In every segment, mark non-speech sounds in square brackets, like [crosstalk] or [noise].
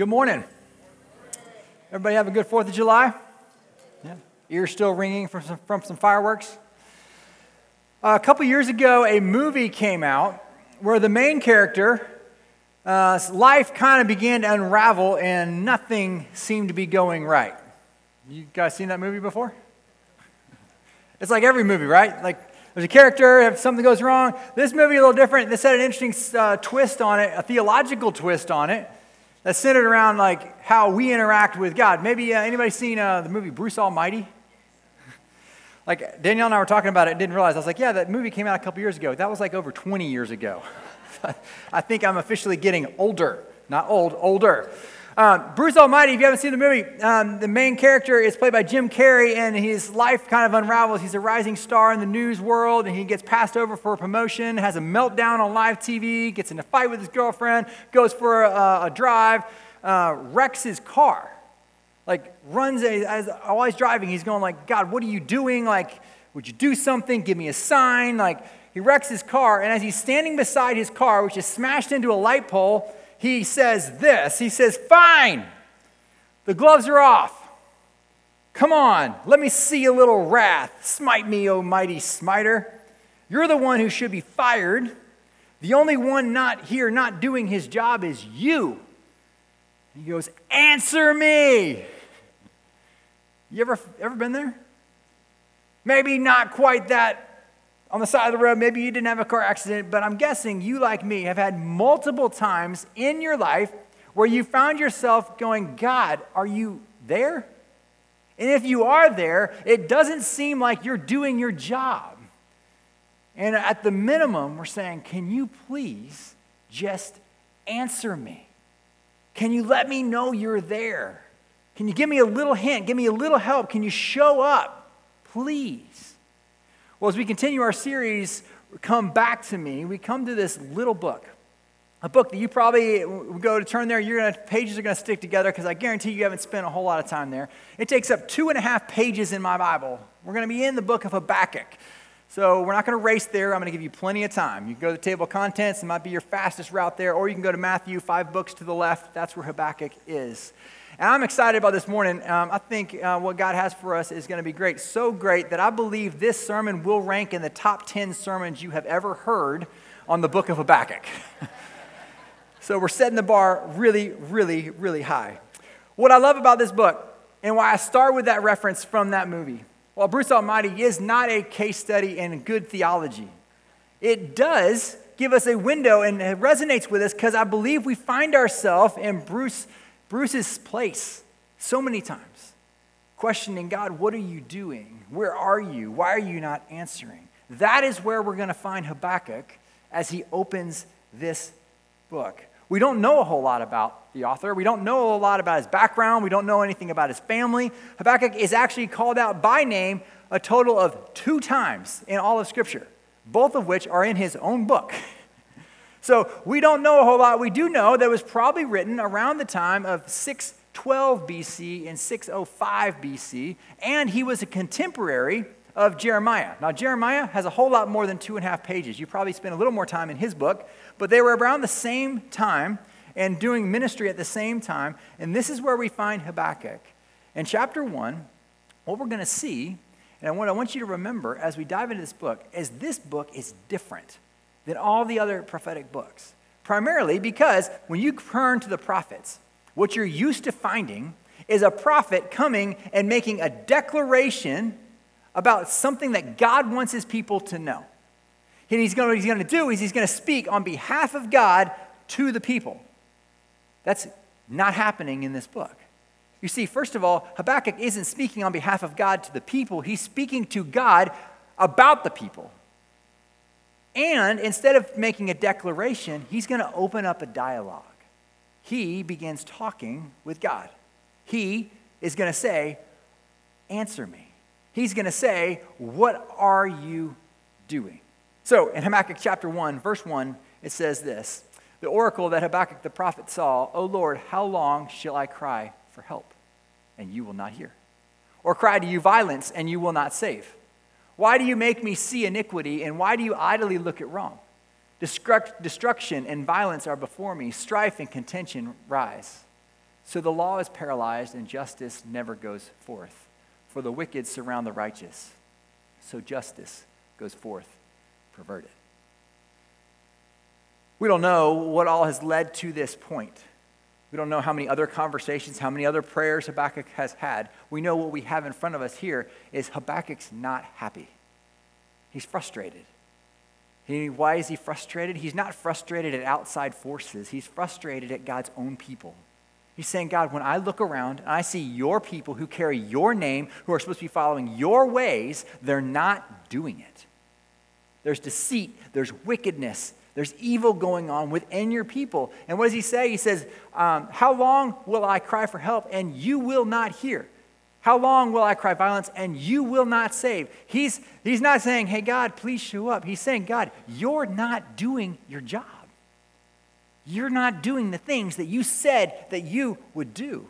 Good morning. Everybody have a good 4th of July? Yeah. Ears still ringing from some, from some fireworks? Uh, a couple years ago, a movie came out where the main character, uh, life kind of began to unravel and nothing seemed to be going right. You guys seen that movie before? It's like every movie, right? Like there's a character, if something goes wrong. This movie a little different. This had an interesting uh, twist on it, a theological twist on it that's centered around like how we interact with God. Maybe uh, anybody seen uh, the movie Bruce Almighty? [laughs] like Danielle and I were talking about it, didn't realize. I was like, yeah, that movie came out a couple years ago. That was like over 20 years ago. [laughs] I think I'm officially getting older, not old, older. Um, Bruce Almighty, if you haven't seen the movie, um, the main character is played by Jim Carrey, and his life kind of unravels. He's a rising star in the news world, and he gets passed over for a promotion, has a meltdown on live TV, gets in a fight with his girlfriend, goes for a, a drive, uh, wrecks his car. Like, runs, as while he's driving, he's going like, God, what are you doing? Like, would you do something? Give me a sign. Like, he wrecks his car, and as he's standing beside his car, which is smashed into a light pole, he says this He says, Fine, the gloves are off. Come on, let me see a little wrath. Smite me, O mighty smiter. You're the one who should be fired. The only one not here, not doing his job, is you. He goes, Answer me. You ever, ever been there? Maybe not quite that on the side of the road. Maybe you didn't have a car accident, but I'm guessing you, like me, have had multiple times in your life where you found yourself going, God, are you there? And if you are there, it doesn't seem like you're doing your job. And at the minimum, we're saying, Can you please just answer me? Can you let me know you're there? Can you give me a little hint? Give me a little help? Can you show up? Please. Well, as we continue our series, Come Back to Me, we come to this little book. A book that you probably go to turn there, gonna, pages are going to stick together because I guarantee you haven't spent a whole lot of time there. It takes up two and a half pages in my Bible. We're going to be in the book of Habakkuk. So we're not going to race there. I'm going to give you plenty of time. You can go to the table of contents, it might be your fastest route there, or you can go to Matthew, five books to the left. That's where Habakkuk is. And I'm excited about this morning. Um, I think uh, what God has for us is going to be great. So great that I believe this sermon will rank in the top 10 sermons you have ever heard on the book of Habakkuk. [laughs] so we're setting the bar really, really, really high. What I love about this book and why I start with that reference from that movie, while Bruce Almighty is not a case study in good theology, it does give us a window and it resonates with us because I believe we find ourselves in Bruce Bruce's place so many times, questioning God, what are you doing? Where are you? Why are you not answering? That is where we're going to find Habakkuk as he opens this book. We don't know a whole lot about the author. We don't know a lot about his background. We don't know anything about his family. Habakkuk is actually called out by name a total of two times in all of Scripture, both of which are in his own book. [laughs] So we don't know a whole lot. We do know that it was probably written around the time of 612 BC and 605 BC, and he was a contemporary of Jeremiah. Now, Jeremiah has a whole lot more than two and a half pages. You probably spent a little more time in his book, but they were around the same time and doing ministry at the same time. And this is where we find Habakkuk. In chapter 1, what we're going to see, and what I want you to remember as we dive into this book, is this book is different than all the other prophetic books. Primarily because when you turn to the prophets, what you're used to finding is a prophet coming and making a declaration about something that God wants his people to know. And he's going, what he's going to do is he's going to speak on behalf of God to the people. That's not happening in this book. You see, first of all, Habakkuk isn't speaking on behalf of God to the people, he's speaking to God about the people. And instead of making a declaration, he's going to open up a dialogue. He begins talking with God. He is going to say, Answer me. He's going to say, What are you doing? So in Habakkuk chapter 1, verse 1, it says this The oracle that Habakkuk the prophet saw, O Lord, how long shall I cry for help, and you will not hear? Or cry to you violence, and you will not save? Why do you make me see iniquity, and why do you idly look at wrong? Destruction and violence are before me, strife and contention rise. So the law is paralyzed and justice never goes forth. For the wicked surround the righteous. So justice goes forth perverted. We don't know what all has led to this point. We don't know how many other conversations, how many other prayers Habakkuk has had. We know what we have in front of us here is Habakkuk's not happy. He's frustrated. Why is he frustrated? He's not frustrated at outside forces, he's frustrated at God's own people. He's saying, God, when I look around and I see your people who carry your name, who are supposed to be following your ways, they're not doing it. There's deceit, there's wickedness, there's evil going on within your people. And what does he say? He says, um, How long will I cry for help and you will not hear? How long will I cry violence and you will not save? He's, he's not saying, Hey, God, please show up. He's saying, God, you're not doing your job. You're not doing the things that you said that you would do.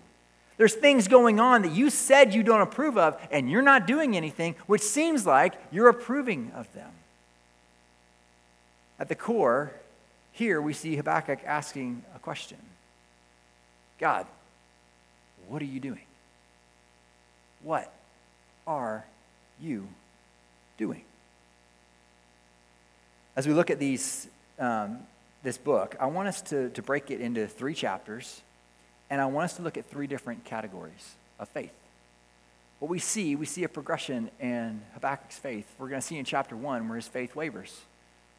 There's things going on that you said you don't approve of, and you're not doing anything, which seems like you're approving of them. At the core, here we see Habakkuk asking a question God, what are you doing? What are you doing? As we look at these, um, this book, I want us to, to break it into three chapters, and I want us to look at three different categories of faith. What we see, we see a progression in Habakkuk's faith. We're going to see in chapter one where his faith wavers.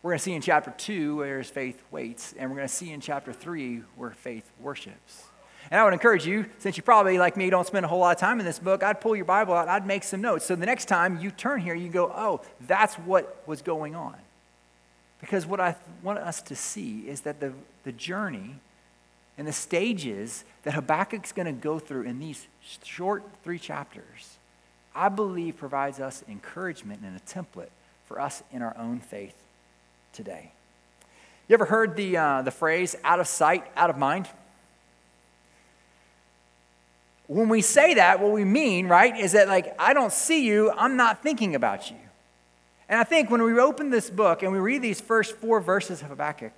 We're going to see in chapter two where his faith waits, and we're going to see in chapter three where faith worships. And I would encourage you, since you probably, like me, don't spend a whole lot of time in this book, I'd pull your Bible out, I'd make some notes. So the next time you turn here, you go, oh, that's what was going on. Because what I want us to see is that the, the journey and the stages that Habakkuk's going to go through in these short three chapters, I believe provides us encouragement and a template for us in our own faith today. You ever heard the, uh, the phrase out of sight, out of mind? When we say that, what we mean, right, is that, like, I don't see you, I'm not thinking about you. And I think when we open this book and we read these first four verses of Habakkuk,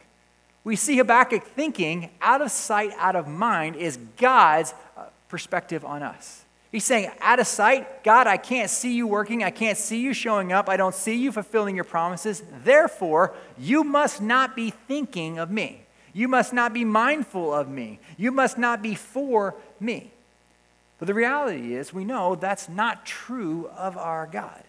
we see Habakkuk thinking out of sight, out of mind is God's uh, perspective on us. He's saying, out of sight, God, I can't see you working. I can't see you showing up. I don't see you fulfilling your promises. Therefore, you must not be thinking of me. You must not be mindful of me. You must not be for me. But the reality is, we know that's not true of our God.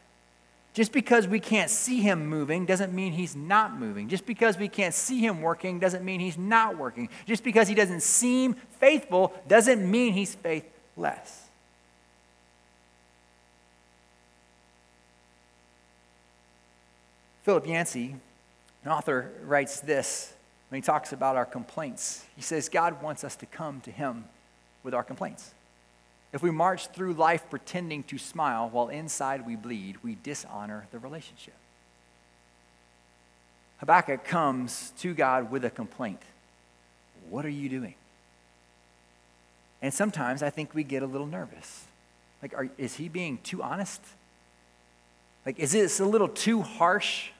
Just because we can't see him moving doesn't mean he's not moving. Just because we can't see him working doesn't mean he's not working. Just because he doesn't seem faithful doesn't mean he's faithless. Philip Yancey, an author, writes this when he talks about our complaints. He says, God wants us to come to him with our complaints. If we march through life pretending to smile while inside we bleed, we dishonor the relationship. Habakkuk comes to God with a complaint What are you doing? And sometimes I think we get a little nervous. Like, are, is he being too honest? Like, is this a little too harsh?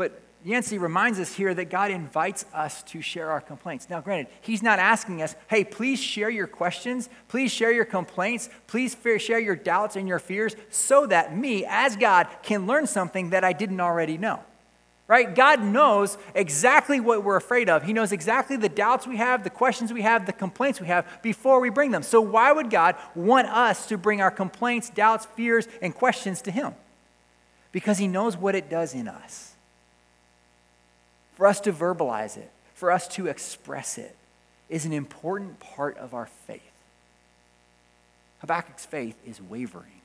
But Yancey reminds us here that God invites us to share our complaints. Now, granted, he's not asking us, hey, please share your questions, please share your complaints, please share your doubts and your fears so that me, as God, can learn something that I didn't already know. Right? God knows exactly what we're afraid of. He knows exactly the doubts we have, the questions we have, the complaints we have before we bring them. So, why would God want us to bring our complaints, doubts, fears, and questions to Him? Because He knows what it does in us for us to verbalize it, for us to express it, is an important part of our faith. Habakkuk's faith is wavering.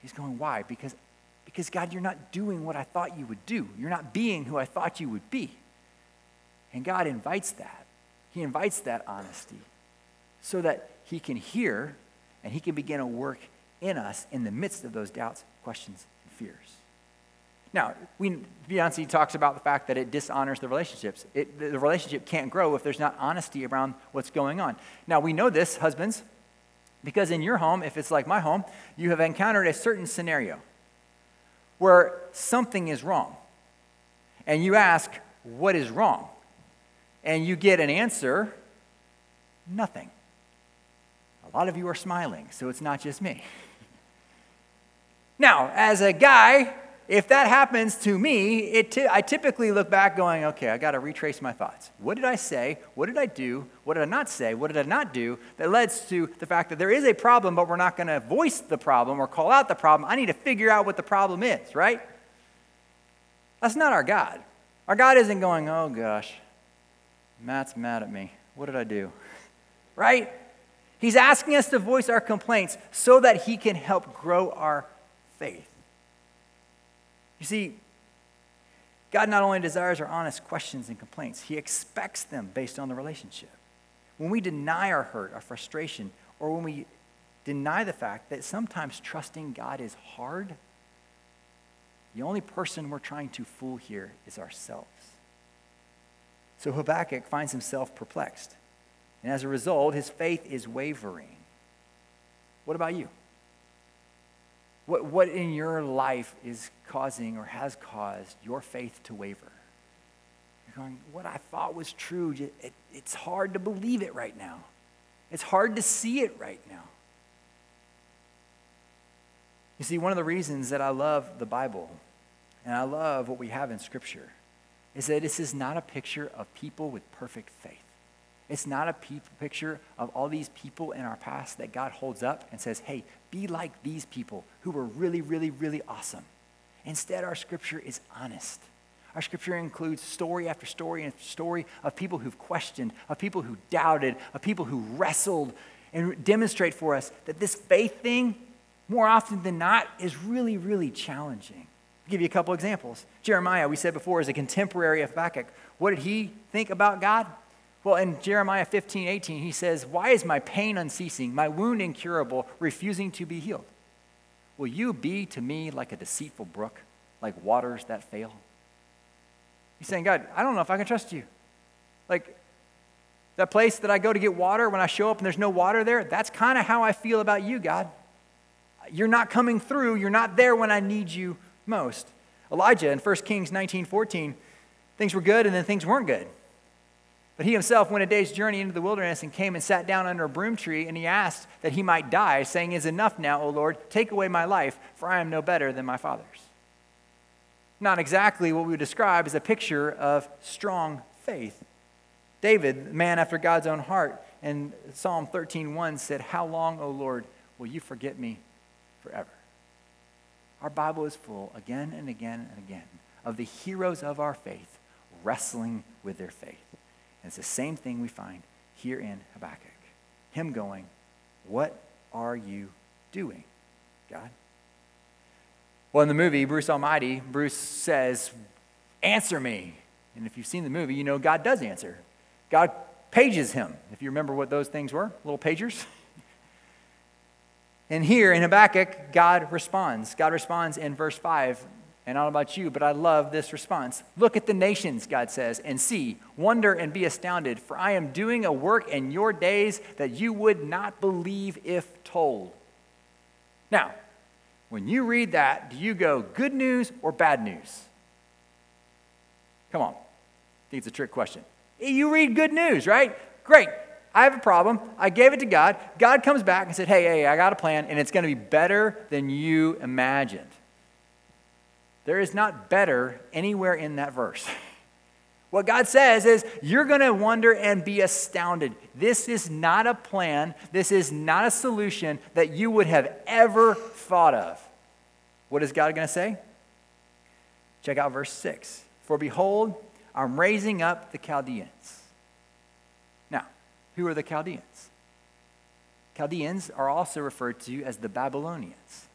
He's going, Why? Because, because God, you're not doing what I thought you would do. You're not being who I thought you would be. And God invites that. He invites that honesty so that He can hear and He can begin to work in us in the midst of those doubts, questions, and fears. Now, we, Yancey talks about the fact that it dishonors the relationships. It, the relationship can't grow if there's not honesty around what's going on. Now, we know this, husbands, because in your home, if it's like my home, you have encountered a certain scenario where something is wrong. And you ask, What is wrong? And you get an answer, nothing. A lot of you are smiling, so it's not just me. [laughs] Now, as a guy, if that happens to me, it t- I typically look back going, okay, I got to retrace my thoughts. What did I say? What did I do? What did I not say? What did I not do? That leads to the fact that there is a problem, but we're not going to voice the problem or call out the problem. I need to figure out what the problem is, right? That's not our God. Our God isn't going, oh gosh, Matt's mad at me. What did I do? [laughs] Right? He's asking us to voice our complaints so that He can help grow our faith. You see, God not only desires our honest questions and complaints, He expects them based on the relationship. When we deny our hurt, our frustration, or when we deny the fact that sometimes trusting God is hard, the only person we're trying to fool here is ourselves. So Habakkuk finds himself perplexed. And as a result, his faith is wavering. What about you? What, what in your life is causing or has caused your faith to waver? You're going, what I thought was true, it, it's hard to believe it right now. It's hard to see it right now. You see, one of the reasons that I love the Bible and I love what we have in Scripture is that this is not a picture of people with perfect faith. It's not a pe- picture of all these people in our past that God holds up and says, hey, be like these people who were really, really, really awesome. Instead, our scripture is honest. Our scripture includes story after story after story of people who've questioned, of people who doubted, of people who wrestled, and demonstrate for us that this faith thing, more often than not, is really, really challenging. I'll give you a couple examples. Jeremiah, we said before, is a contemporary of Habakkuk. What did he think about God? Well, in Jeremiah 15, 18, he says, Why is my pain unceasing, my wound incurable, refusing to be healed? Will you be to me like a deceitful brook, like waters that fail? He's saying, God, I don't know if I can trust you. Like, that place that I go to get water, when I show up and there's no water there, that's kind of how I feel about you, God. You're not coming through. You're not there when I need you most. Elijah in 1 Kings 19 14, things were good and then things weren't good. But he himself went a day's journey into the wilderness and came and sat down under a broom tree, and he asked that he might die, saying, Is enough now, O Lord, take away my life, for I am no better than my father's. Not exactly what we would describe as a picture of strong faith. David, the man after God's own heart, in Psalm 13:1 said, How long, O Lord, will you forget me forever? Our Bible is full again and again and again of the heroes of our faith wrestling with their faith. And it's the same thing we find here in Habakkuk. Him going, What are you doing, God? Well, in the movie, Bruce Almighty, Bruce says, Answer me. And if you've seen the movie, you know God does answer. God pages him. If you remember what those things were, little pagers. [laughs] and here in Habakkuk, God responds. God responds in verse 5 and know about you, but I love this response. Look at the nations, God says, and see, wonder and be astounded, for I am doing a work in your days that you would not believe if told. Now, when you read that, do you go good news or bad news? Come on. I think it's a trick question. You read good news, right? Great. I have a problem. I gave it to God. God comes back and said, Hey, hey, I got a plan, and it's going to be better than you imagined. There is not better anywhere in that verse. What God says is, you're going to wonder and be astounded. This is not a plan, this is not a solution that you would have ever thought of. What is God going to say? Check out verse 6. For behold, I'm raising up the Chaldeans. Now, who are the Chaldeans? Chaldeans are also referred to as the Babylonians.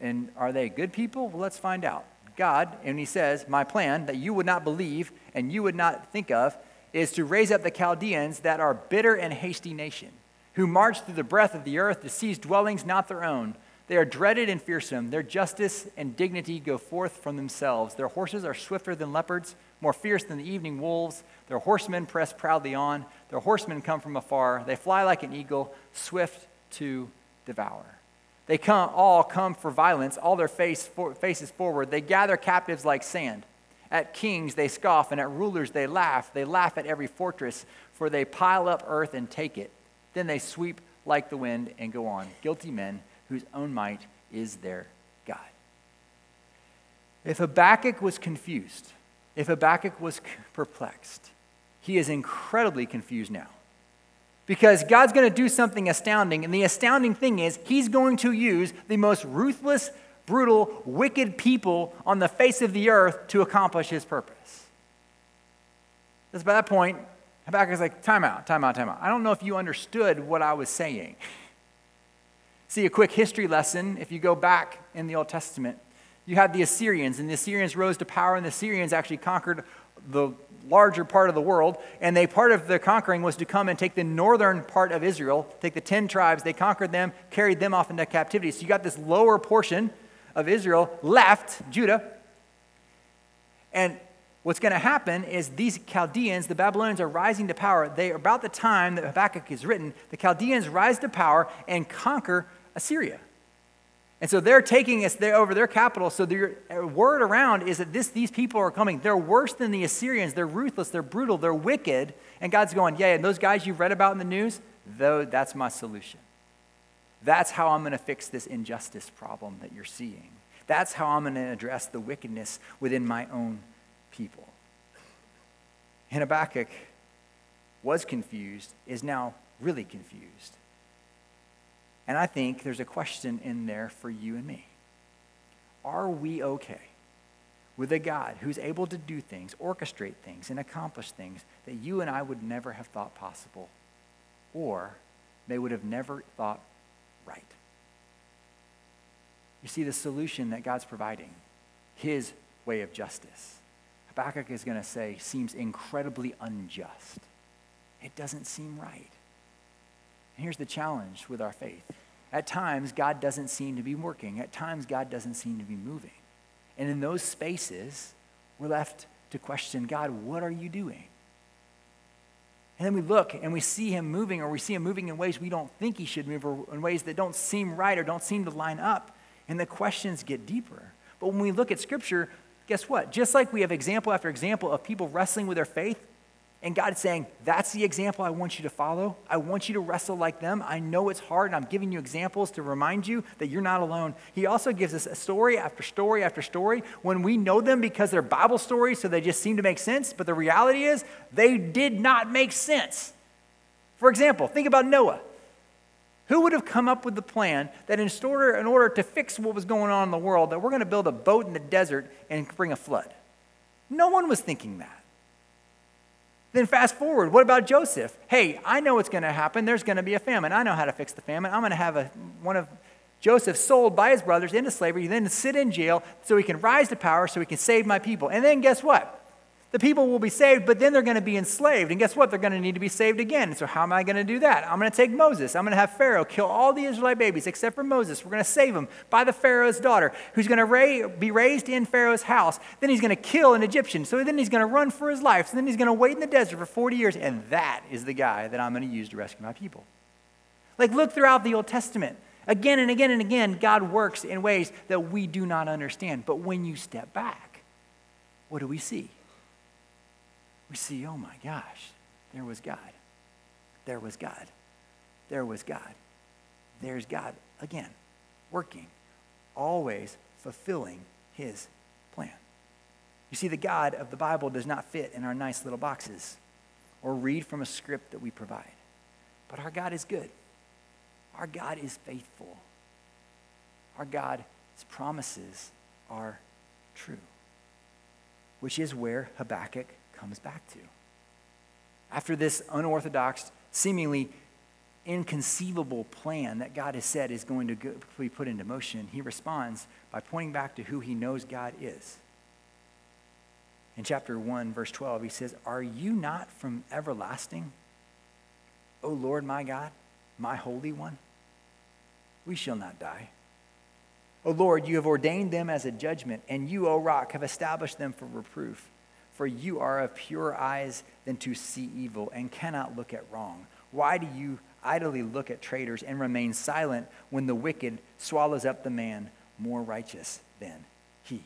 And are they good people? Well, let's find out. God, and he says, My plan that you would not believe and you would not think of is to raise up the Chaldeans that are bitter and hasty nation, who march through the breadth of the earth to seize dwellings not their own. They are dreaded and fearsome. Their justice and dignity go forth from themselves. Their horses are swifter than leopards, more fierce than the evening wolves. Their horsemen press proudly on. Their horsemen come from afar. They fly like an eagle, swift to devour. They come, all come for violence, all their face for, faces forward. They gather captives like sand. At kings they scoff, and at rulers they laugh. They laugh at every fortress, for they pile up earth and take it. Then they sweep like the wind, and go on. Guilty men whose own might is their God. If Habakkuk was confused, if Habakkuk was perplexed, he is incredibly confused now. Because God's going to do something astounding, and the astounding thing is, He's going to use the most ruthless, brutal, wicked people on the face of the earth to accomplish His purpose. Because by that point, Habakkuk's like, time out, time out, time out. I don't know if you understood what I was saying. See, a quick history lesson if you go back in the Old Testament, you had the Assyrians, and the Assyrians rose to power, and the Assyrians actually conquered the larger part of the world. And they part of their conquering was to come and take the northern part of Israel, take the 10 tribes, they conquered them, carried them off into captivity. So you got this lower portion of Israel left, Judah. And what's going to happen is these Chaldeans, the Babylonians, are rising to power. They, about the time that Habakkuk is written, the Chaldeans rise to power and conquer Assyria. And so they're taking us there over their capital. So the uh, word around is that this, these people are coming. They're worse than the Assyrians. They're ruthless. They're brutal. They're wicked. And God's going, yeah, and those guys you've read about in the news, though, that's my solution. That's how I'm going to fix this injustice problem that you're seeing. That's how I'm going to address the wickedness within my own people. And Habakkuk was confused, is now really confused. And I think there's a question in there for you and me. Are we okay with a God who's able to do things, orchestrate things, and accomplish things that you and I would never have thought possible, or they would have never thought right? You see, the solution that God's providing, his way of justice, Habakkuk is going to say, seems incredibly unjust. It doesn't seem right. Here's the challenge with our faith at times, God doesn't seem to be working. At times, God doesn't seem to be moving. And in those spaces, we're left to question God, what are you doing? And then we look and we see him moving, or we see him moving in ways we don't think he should move, or in ways that don't seem right or don't seem to line up. And the questions get deeper. But when we look at Scripture, guess what? Just like we have example after example of people wrestling with their faith, and God's saying, That's the example I want you to follow. I want you to wrestle like them. I know it's hard, and I'm giving you examples to remind you that you're not alone. He also gives us a story after story after story when we know them because they're Bible stories, so they just seem to make sense. But the reality is, they did not make sense. For example, think about Noah. Who would have come up with the plan that in order, in order to fix what was going on in the world, that we're going to build a boat in the desert and bring a flood? No one was thinking that. Then fast forward, what about Joseph? Hey, I know what's going to happen. There's going to be a famine. I know how to fix the famine. I'm going to have a, one of Joseph sold by his brothers into slavery, then sit in jail so he can rise to power, so he can save my people. And then guess what? The people will be saved, but then they're going to be enslaved. And guess what? They're going to need to be saved again. So, how am I going to do that? I'm going to take Moses. I'm going to have Pharaoh kill all the Israelite babies except for Moses. We're going to save him by the Pharaoh's daughter, who's going to be raised in Pharaoh's house. Then he's going to kill an Egyptian. So, then he's going to run for his life. So, then he's going to wait in the desert for 40 years. And that is the guy that I'm going to use to rescue my people. Like, look throughout the Old Testament. Again and again and again, God works in ways that we do not understand. But when you step back, what do we see? We see, oh my gosh, there was God. There was God. There was God. There's God again, working, always fulfilling his plan. You see, the God of the Bible does not fit in our nice little boxes or read from a script that we provide. But our God is good. Our God is faithful. Our God's promises are true, which is where Habakkuk comes back to. After this unorthodox, seemingly inconceivable plan that God has said is going to be put into motion, he responds by pointing back to who he knows God is. In chapter 1, verse 12, he says, Are you not from everlasting, O Lord my God, my Holy One? We shall not die. O Lord, you have ordained them as a judgment, and you, O rock, have established them for reproof. For you are of purer eyes than to see evil and cannot look at wrong. Why do you idly look at traitors and remain silent when the wicked swallows up the man more righteous than he?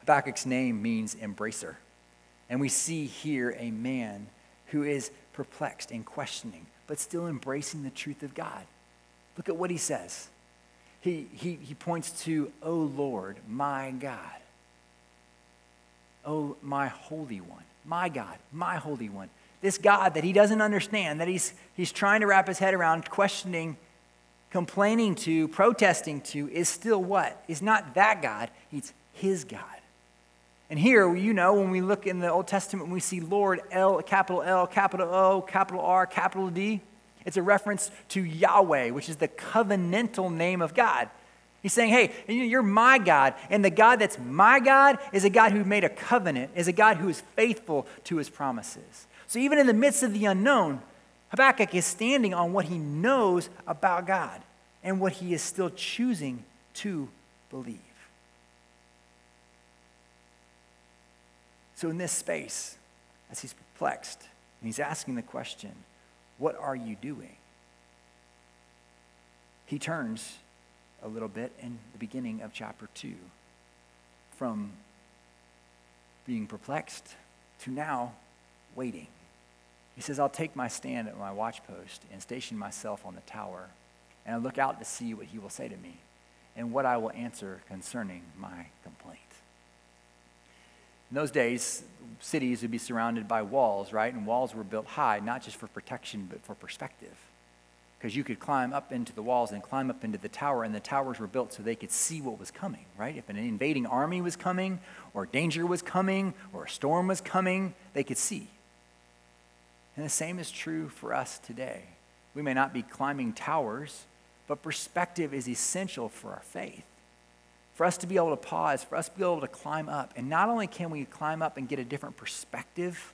Habakkuk's name means embracer. And we see here a man who is perplexed and questioning but still embracing the truth of God. Look at what he says. He, he, he points to, O Lord, my God. Oh, my Holy One, my God, my Holy One. This God that he doesn't understand, that he's, he's trying to wrap his head around, questioning, complaining to, protesting to, is still what? Is not that God, it's his God. And here, you know, when we look in the Old Testament, we see Lord, L, capital L, capital O, capital R, capital D. It's a reference to Yahweh, which is the covenantal name of God. He's saying, hey, you're my God. And the God that's my God is a God who made a covenant, is a God who is faithful to his promises. So even in the midst of the unknown, Habakkuk is standing on what he knows about God and what he is still choosing to believe. So, in this space, as he's perplexed and he's asking the question, What are you doing? He turns a little bit in the beginning of chapter 2 from being perplexed to now waiting. He says, I'll take my stand at my watchpost and station myself on the tower, and I look out to see what he will say to me and what I will answer concerning my complaint. In those days, cities would be surrounded by walls, right? And walls were built high, not just for protection, but for perspective because you could climb up into the walls and climb up into the tower, and the towers were built so they could see what was coming, right? If an invading army was coming, or danger was coming, or a storm was coming, they could see. And the same is true for us today. We may not be climbing towers, but perspective is essential for our faith. For us to be able to pause, for us to be able to climb up. And not only can we climb up and get a different perspective,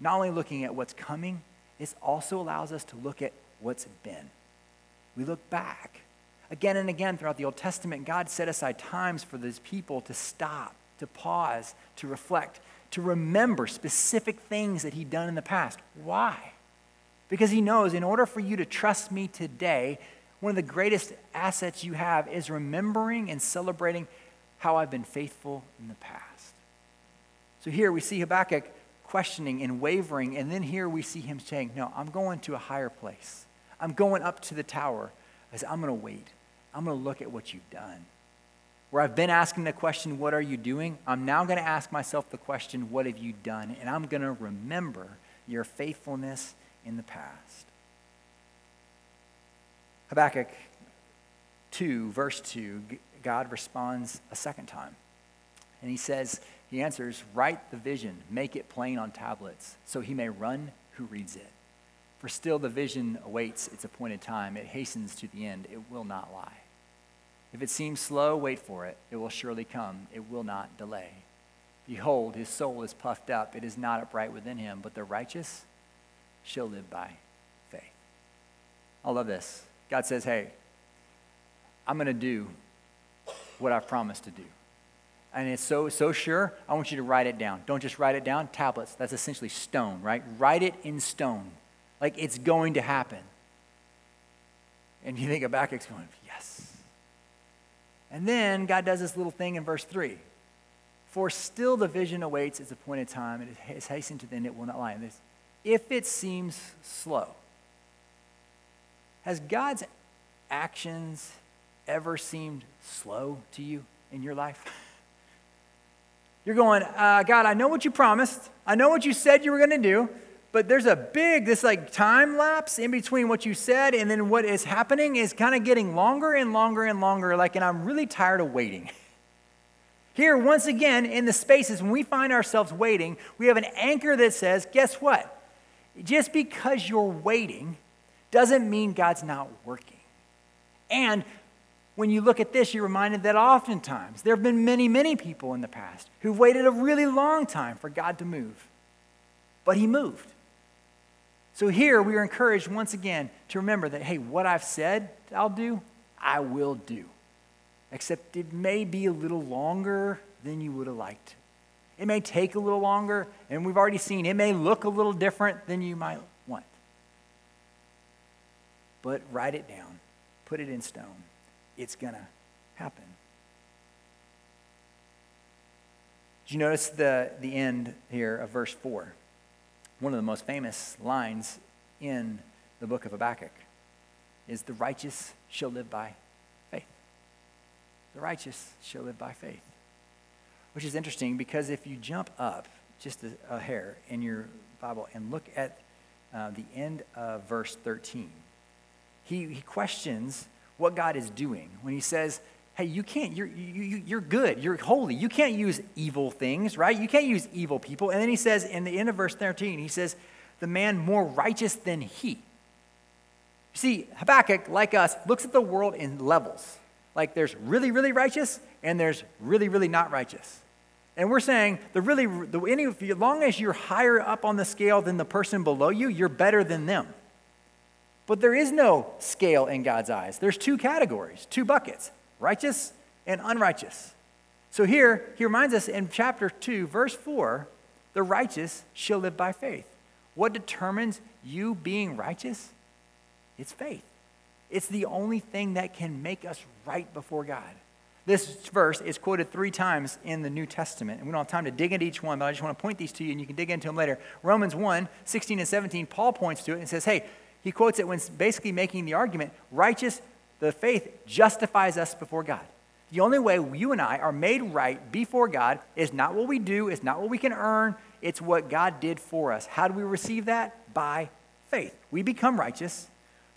not only looking at what's coming, this also allows us to look at what's been. We look back. Again and again throughout the Old Testament, God set aside times for these people to stop, to pause, to reflect, to remember specific things that He'd done in the past. Why? Because He knows in order for you to trust me today, one of the greatest assets you have is remembering and celebrating how I've been faithful in the past. So here we see Habakkuk questioning and wavering, and then here we see him saying, No, I'm going to a higher place. I'm going up to the tower. I said, I'm going to wait. I'm going to look at what you've done. Where I've been asking the question, What are you doing? I'm now going to ask myself the question, What have you done? And I'm going to remember your faithfulness in the past. Habakkuk 2, verse 2, God responds a second time. And he says, He answers, Write the vision, make it plain on tablets, so he may run who reads it. For still the vision awaits its appointed time. It hastens to the end. It will not lie. If it seems slow, wait for it. It will surely come. It will not delay. Behold, his soul is puffed up. It is not upright within him, but the righteous shall live by faith. I love this. God says, hey, I'm going to do what I've promised to do. And it's so, so sure, I want you to write it down. Don't just write it down. Tablets, that's essentially stone, right? Write it in stone. Like it's going to happen. And you think Habakkuk's going, yes. And then God does this little thing in verse 3. For still the vision awaits its appointed time, and it is hastened to the end, it will not lie. this, if it seems slow. Has God's actions ever seemed slow to you in your life? You're going, uh, God, I know what you promised. I know what you said you were going to do but there's a big this like time lapse in between what you said and then what is happening is kind of getting longer and longer and longer like and i'm really tired of waiting here once again in the spaces when we find ourselves waiting we have an anchor that says guess what just because you're waiting doesn't mean god's not working and when you look at this, you're reminded that oftentimes there have been many, many people in the past who've waited a really long time for God to move. But He moved. So here we are encouraged once again to remember that, hey, what I've said I'll do, I will do. Except it may be a little longer than you would have liked. It may take a little longer, and we've already seen it may look a little different than you might want. But write it down, put it in stone. It's going to happen. Did you notice the, the end here of verse 4? One of the most famous lines in the book of Habakkuk is the righteous shall live by faith. The righteous shall live by faith. Which is interesting because if you jump up just a, a hair in your Bible and look at uh, the end of verse 13, he, he questions what God is doing when he says, Hey, you can't, you're, you, you're good, you're holy. You can't use evil things, right? You can't use evil people. And then he says, in the end of verse 13, he says, The man more righteous than he. See, Habakkuk, like us, looks at the world in levels. Like there's really, really righteous, and there's really, really not righteous. And we're saying the really, the, any, as long as you're higher up on the scale than the person below you, you're better than them. But there is no scale in God's eyes. There's two categories, two buckets righteous and unrighteous. So here, he reminds us in chapter 2, verse 4 the righteous shall live by faith. What determines you being righteous? It's faith. It's the only thing that can make us right before God. This verse is quoted three times in the New Testament, and we don't have time to dig into each one, but I just want to point these to you, and you can dig into them later. Romans 1 16 and 17, Paul points to it and says, Hey, he quotes it when basically making the argument righteous, the faith justifies us before God. The only way you and I are made right before God is not what we do, it's not what we can earn, it's what God did for us. How do we receive that? By faith. We become righteous.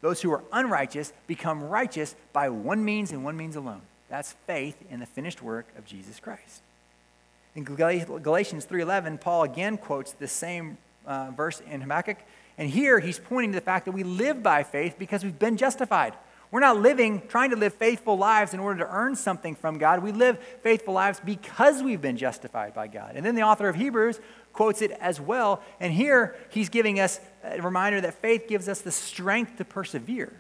Those who are unrighteous become righteous by one means and one means alone. That's faith in the finished work of Jesus Christ. In Galatians 3:11, Paul again quotes the same uh, verse in Habakkuk and here he's pointing to the fact that we live by faith because we've been justified. We're not living, trying to live faithful lives in order to earn something from God. We live faithful lives because we've been justified by God. And then the author of Hebrews quotes it as well. And here he's giving us a reminder that faith gives us the strength to persevere.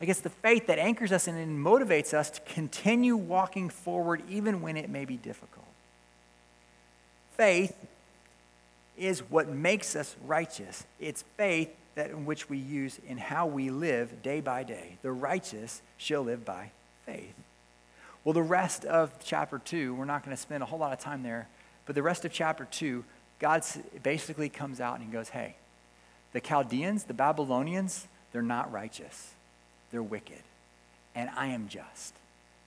Like it's the faith that anchors us and motivates us to continue walking forward even when it may be difficult. Faith is what makes us righteous. It's faith that in which we use in how we live day by day. The righteous shall live by faith. Well, the rest of chapter 2, we're not going to spend a whole lot of time there, but the rest of chapter 2, God basically comes out and he goes, Hey, the Chaldeans, the Babylonians, they're not righteous. They're wicked. And I am just.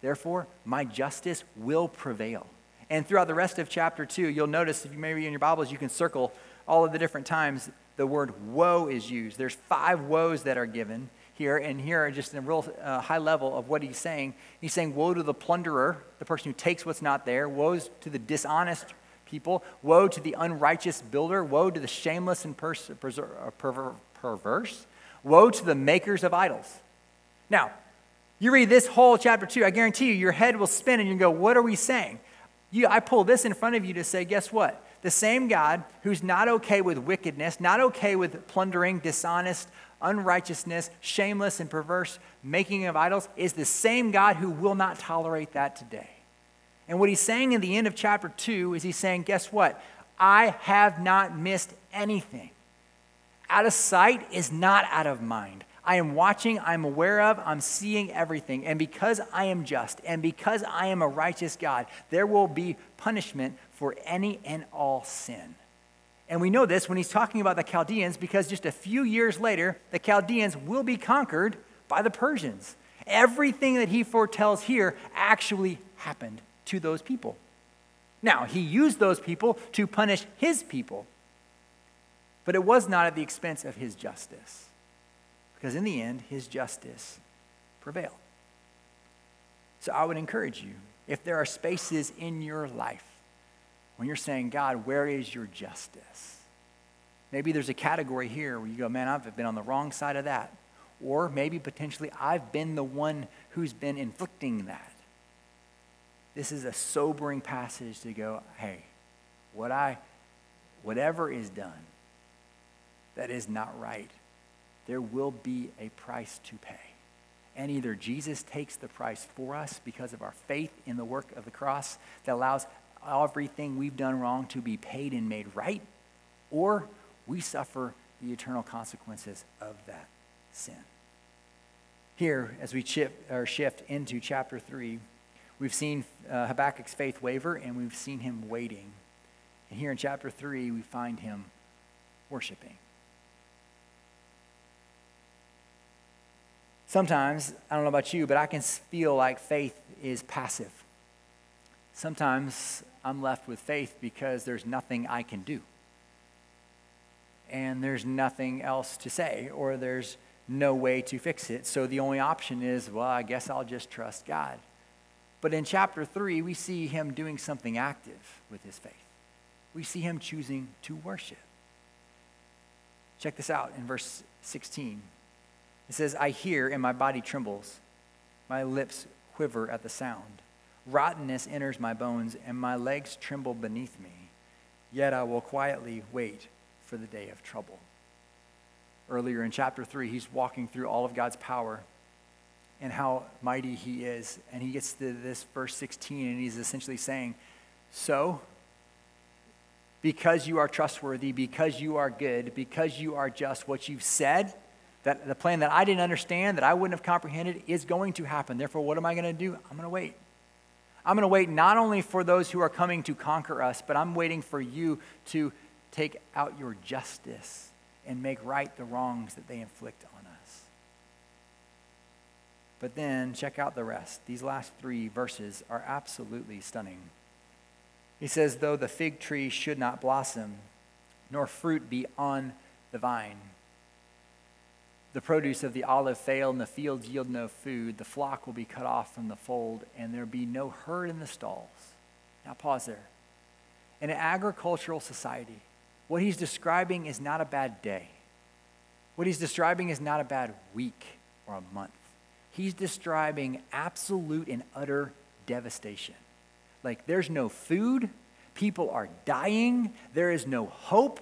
Therefore, my justice will prevail. And throughout the rest of chapter 2, you'll notice, if you maybe in your Bibles, you can circle all of the different times the word woe is used. There's five woes that are given here, and here are just in a real uh, high level of what he's saying. He's saying, Woe to the plunderer, the person who takes what's not there. Woes to the dishonest people. Woe to the unrighteous builder. Woe to the shameless and pers- uh, perver- perverse. Woe to the makers of idols. Now, you read this whole chapter 2, I guarantee you, your head will spin and you go, What are we saying? You, I pull this in front of you to say, guess what? The same God who's not okay with wickedness, not okay with plundering, dishonest, unrighteousness, shameless, and perverse making of idols, is the same God who will not tolerate that today. And what he's saying in the end of chapter 2 is he's saying, guess what? I have not missed anything. Out of sight is not out of mind. I am watching, I'm aware of, I'm seeing everything. And because I am just and because I am a righteous God, there will be punishment for any and all sin. And we know this when he's talking about the Chaldeans because just a few years later, the Chaldeans will be conquered by the Persians. Everything that he foretells here actually happened to those people. Now, he used those people to punish his people, but it was not at the expense of his justice. Because in the end, his justice prevailed. So I would encourage you, if there are spaces in your life when you're saying, God, where is your justice? Maybe there's a category here where you go, man, I've been on the wrong side of that. Or maybe potentially I've been the one who's been inflicting that. This is a sobering passage to go, hey, what I, whatever is done that is not right, there will be a price to pay. And either Jesus takes the price for us because of our faith in the work of the cross that allows everything we've done wrong to be paid and made right, or we suffer the eternal consequences of that sin. Here, as we shift, or shift into chapter 3, we've seen uh, Habakkuk's faith waver and we've seen him waiting. And here in chapter 3, we find him worshiping. Sometimes, I don't know about you, but I can feel like faith is passive. Sometimes I'm left with faith because there's nothing I can do. And there's nothing else to say, or there's no way to fix it. So the only option is, well, I guess I'll just trust God. But in chapter 3, we see him doing something active with his faith. We see him choosing to worship. Check this out in verse 16. It says, I hear and my body trembles. My lips quiver at the sound. Rottenness enters my bones and my legs tremble beneath me. Yet I will quietly wait for the day of trouble. Earlier in chapter 3, he's walking through all of God's power and how mighty he is. And he gets to this verse 16 and he's essentially saying, So, because you are trustworthy, because you are good, because you are just, what you've said that the plan that I didn't understand, that I wouldn't have comprehended, is going to happen. Therefore, what am I going to do? I'm going to wait. I'm going to wait not only for those who are coming to conquer us, but I'm waiting for you to take out your justice and make right the wrongs that they inflict on us. But then check out the rest. These last three verses are absolutely stunning. He says, Though the fig tree should not blossom, nor fruit be on the vine, the produce of the olive fail and the fields yield no food, the flock will be cut off from the fold, and there be no herd in the stalls. Now, pause there. In an agricultural society, what he's describing is not a bad day. What he's describing is not a bad week or a month. He's describing absolute and utter devastation. Like, there's no food, people are dying, there is no hope,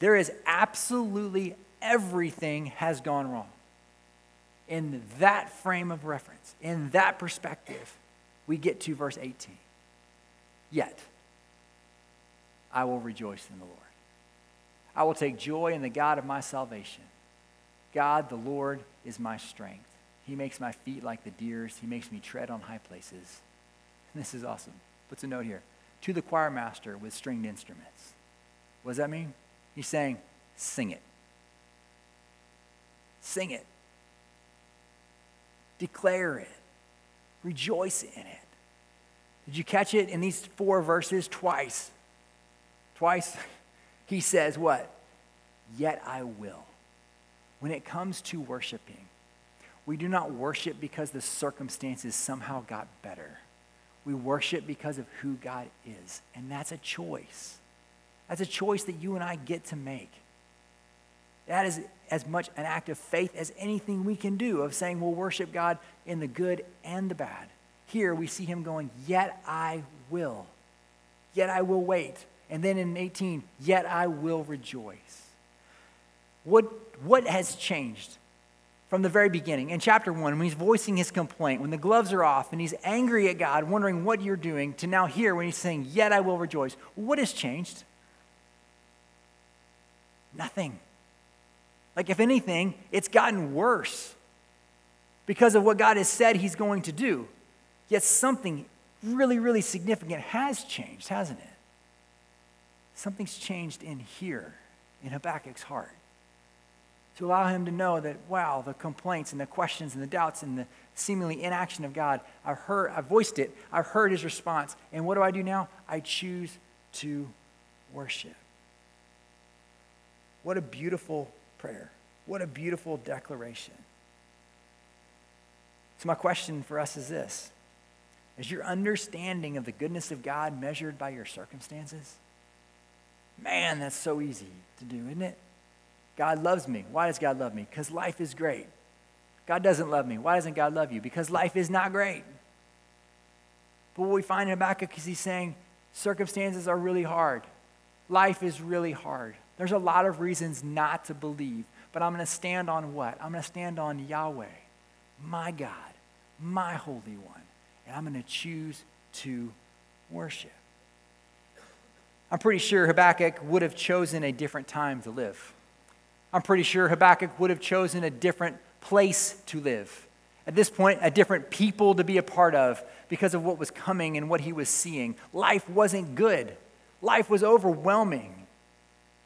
there is absolutely everything has gone wrong. In that frame of reference, in that perspective, we get to verse 18. Yet, I will rejoice in the Lord. I will take joy in the God of my salvation. God, the Lord, is my strength. He makes my feet like the deer's. He makes me tread on high places. [laughs] This is awesome. Puts a note here. To the choir master with stringed instruments. What does that mean? He's saying, sing it. Sing it. Declare it. Rejoice in it. Did you catch it in these four verses twice? Twice [laughs] he says, What? Yet I will. When it comes to worshiping, we do not worship because the circumstances somehow got better. We worship because of who God is. And that's a choice. That's a choice that you and I get to make. That is as much an act of faith as anything we can do of saying we'll worship God in the good and the bad. Here we see him going, Yet I will. Yet I will wait. And then in 18, Yet I will rejoice. What, what has changed from the very beginning? In chapter 1, when he's voicing his complaint, when the gloves are off and he's angry at God, wondering what you're doing, to now here when he's saying, Yet I will rejoice. What has changed? Nothing. Like, if anything, it's gotten worse because of what God has said He's going to do. Yet something really, really significant has changed, hasn't it? Something's changed in here, in Habakkuk's heart, to allow him to know that, wow, the complaints and the questions and the doubts and the seemingly inaction of God, I've heard, I've voiced it, I've heard his response. And what do I do now? I choose to worship. What a beautiful prayer. What a beautiful declaration. So, my question for us is this Is your understanding of the goodness of God measured by your circumstances? Man, that's so easy to do, isn't it? God loves me. Why does God love me? Because life is great. God doesn't love me. Why doesn't God love you? Because life is not great. But what we find in Habakkuk is he's saying circumstances are really hard. Life is really hard. There's a lot of reasons not to believe, but I'm going to stand on what? I'm going to stand on Yahweh, my God, my Holy One, and I'm going to choose to worship. I'm pretty sure Habakkuk would have chosen a different time to live. I'm pretty sure Habakkuk would have chosen a different place to live. At this point, a different people to be a part of because of what was coming and what he was seeing. Life wasn't good, life was overwhelming.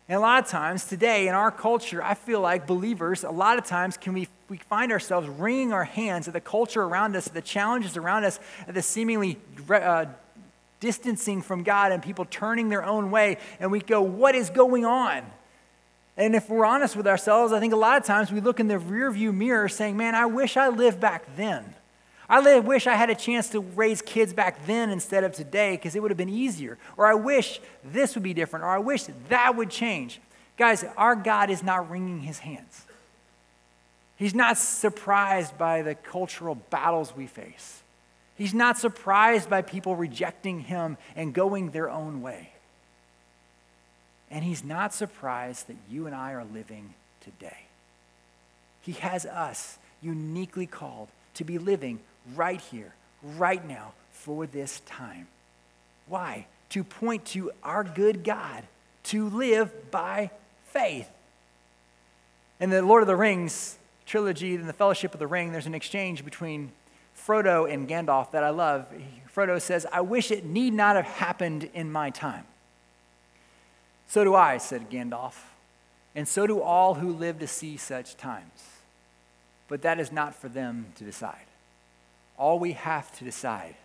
And a lot of times today in our culture, I feel like believers, a lot of times can we, we find ourselves wringing our hands at the culture around us, at the challenges around us, at the seemingly uh, distancing from God and people turning their own way. And we go, what is going on? And if we're honest with ourselves, I think a lot of times we look in the rearview mirror saying, man, I wish I lived back then. I wish I had a chance to raise kids back then instead of today because it would have been easier. Or I wish this would be different. Or I wish that would change. Guys, our God is not wringing his hands. He's not surprised by the cultural battles we face. He's not surprised by people rejecting him and going their own way. And he's not surprised that you and I are living today. He has us uniquely called to be living right here, right now, for this time. Why? To point to our good God, to live by faith. In the Lord of the Rings trilogy, in the Fellowship of the Ring, there's an exchange between Frodo and Gandalf that I love. Frodo says, I wish it need not have happened in my time. So do I, said Gandalf, and so do all who live to see such times. But that is not for them to decide. All we have to decide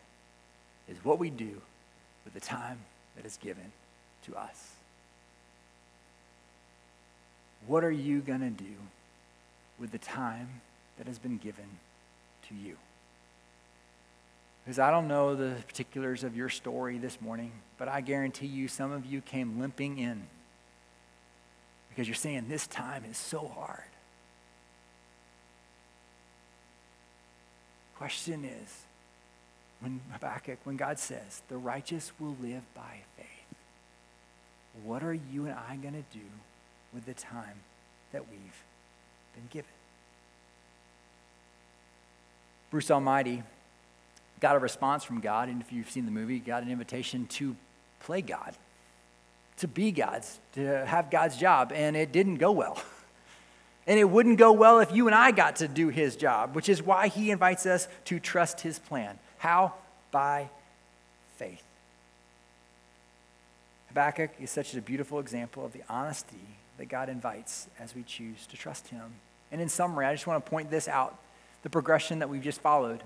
is what we do with the time that is given to us. What are you going to do with the time that has been given to you? Because I don't know the particulars of your story this morning, but I guarantee you some of you came limping in because you're saying this time is so hard. Question is, when Habakkuk, when God says, the righteous will live by faith, what are you and I going to do with the time that we've been given? Bruce Almighty got a response from God, and if you've seen the movie, got an invitation to play God, to be God's, to have God's job, and it didn't go well. [laughs] And it wouldn't go well if you and I got to do his job, which is why he invites us to trust his plan. How? By faith. Habakkuk is such a beautiful example of the honesty that God invites as we choose to trust him. And in summary, I just want to point this out the progression that we've just followed.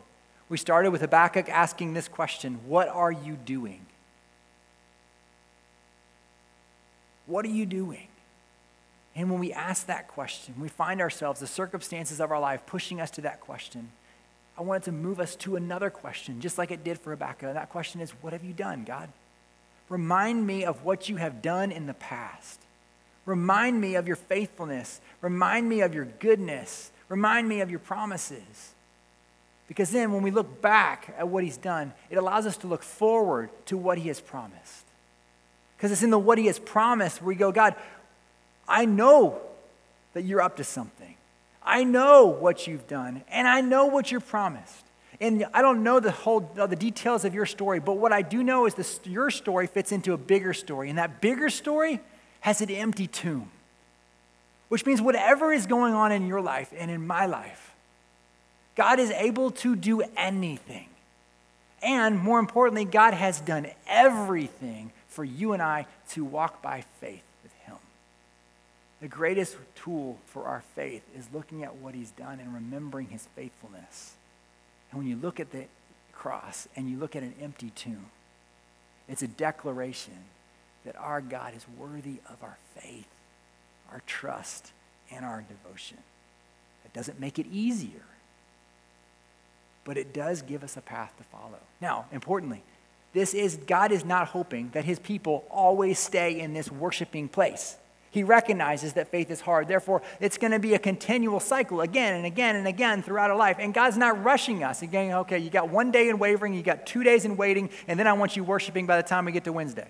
We started with Habakkuk asking this question What are you doing? What are you doing? And when we ask that question, we find ourselves, the circumstances of our life pushing us to that question. I want it to move us to another question, just like it did for Habakkuk. And that question is, What have you done, God? Remind me of what you have done in the past. Remind me of your faithfulness. Remind me of your goodness. Remind me of your promises. Because then, when we look back at what he's done, it allows us to look forward to what he has promised. Because it's in the what he has promised where we go, God, I know that you're up to something. I know what you've done, and I know what you're promised. And I don't know the whole the details of your story, but what I do know is this, your story fits into a bigger story, and that bigger story has an empty tomb. Which means whatever is going on in your life and in my life, God is able to do anything. And more importantly, God has done everything for you and I to walk by faith. The greatest tool for our faith is looking at what he's done and remembering his faithfulness. And when you look at the cross and you look at an empty tomb, it's a declaration that our God is worthy of our faith, our trust, and our devotion. It doesn't make it easier, but it does give us a path to follow. Now, importantly, this is God is not hoping that his people always stay in this worshiping place. He recognizes that faith is hard. Therefore, it's going to be a continual cycle again and again and again throughout our life. And God's not rushing us. Again, okay, you got one day in wavering, you got two days in waiting, and then I want you worshiping by the time we get to Wednesday.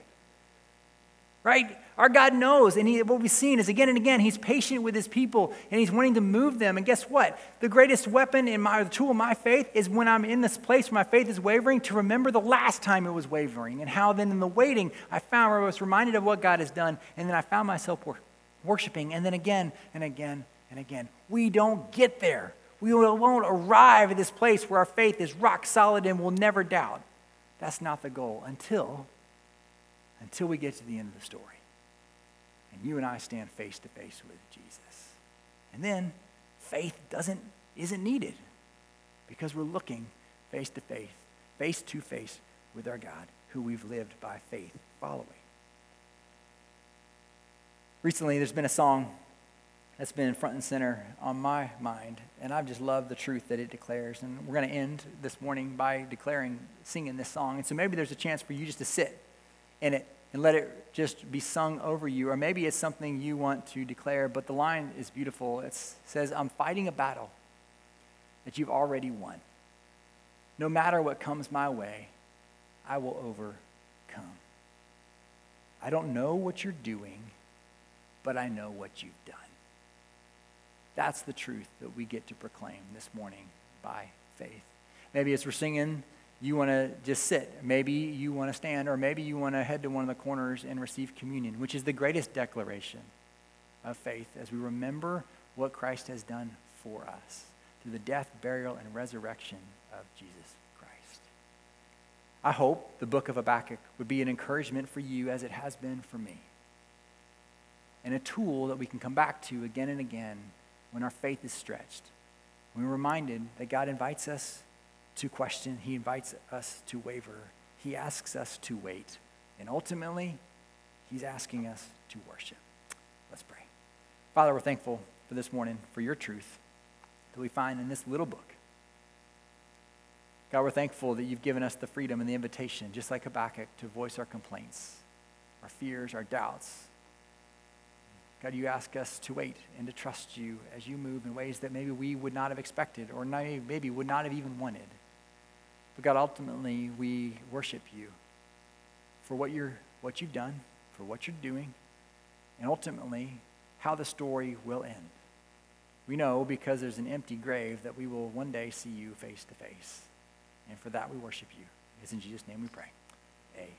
Right? Our God knows, and he, what we've seen is again and again, He's patient with His people, and He's wanting to move them. And guess what? The greatest weapon in my, the tool of my faith is when I'm in this place where my faith is wavering, to remember the last time it was wavering, and how then in the waiting, I found where I was reminded of what God has done, and then I found myself worshiping, and then again and again and again. We don't get there. We won't arrive at this place where our faith is rock solid and we'll never doubt. That's not the goal until until we get to the end of the story. And you and I stand face to face with Jesus. And then faith doesn't, isn't needed because we're looking face to face, face to face with our God, who we've lived by faith following. Recently, there's been a song that's been front and center on my mind, and I've just loved the truth that it declares. And we're going to end this morning by declaring, singing this song. And so maybe there's a chance for you just to sit in it and let it just be sung over you, or maybe it's something you want to declare. But the line is beautiful. It says, I'm fighting a battle that you've already won. No matter what comes my way, I will overcome. I don't know what you're doing, but I know what you've done. That's the truth that we get to proclaim this morning by faith. Maybe as we're singing, you want to just sit. Maybe you want to stand, or maybe you want to head to one of the corners and receive communion, which is the greatest declaration of faith as we remember what Christ has done for us through the death, burial, and resurrection of Jesus Christ. I hope the book of Habakkuk would be an encouragement for you as it has been for me, and a tool that we can come back to again and again when our faith is stretched. When we're reminded that God invites us to question, He invites us to waver, He asks us to wait, and ultimately, He's asking us to worship. Let's pray. Father, we're thankful for this morning, for your truth that we find in this little book. God, we're thankful that you've given us the freedom and the invitation, just like Habakkuk, to voice our complaints, our fears, our doubts. God, you ask us to wait and to trust you as you move in ways that maybe we would not have expected or maybe would not have even wanted. But God, ultimately, we worship you for what, you're, what you've done, for what you're doing, and ultimately, how the story will end. We know because there's an empty grave that we will one day see you face to face. And for that, we worship you. It's in Jesus' name we pray. Amen.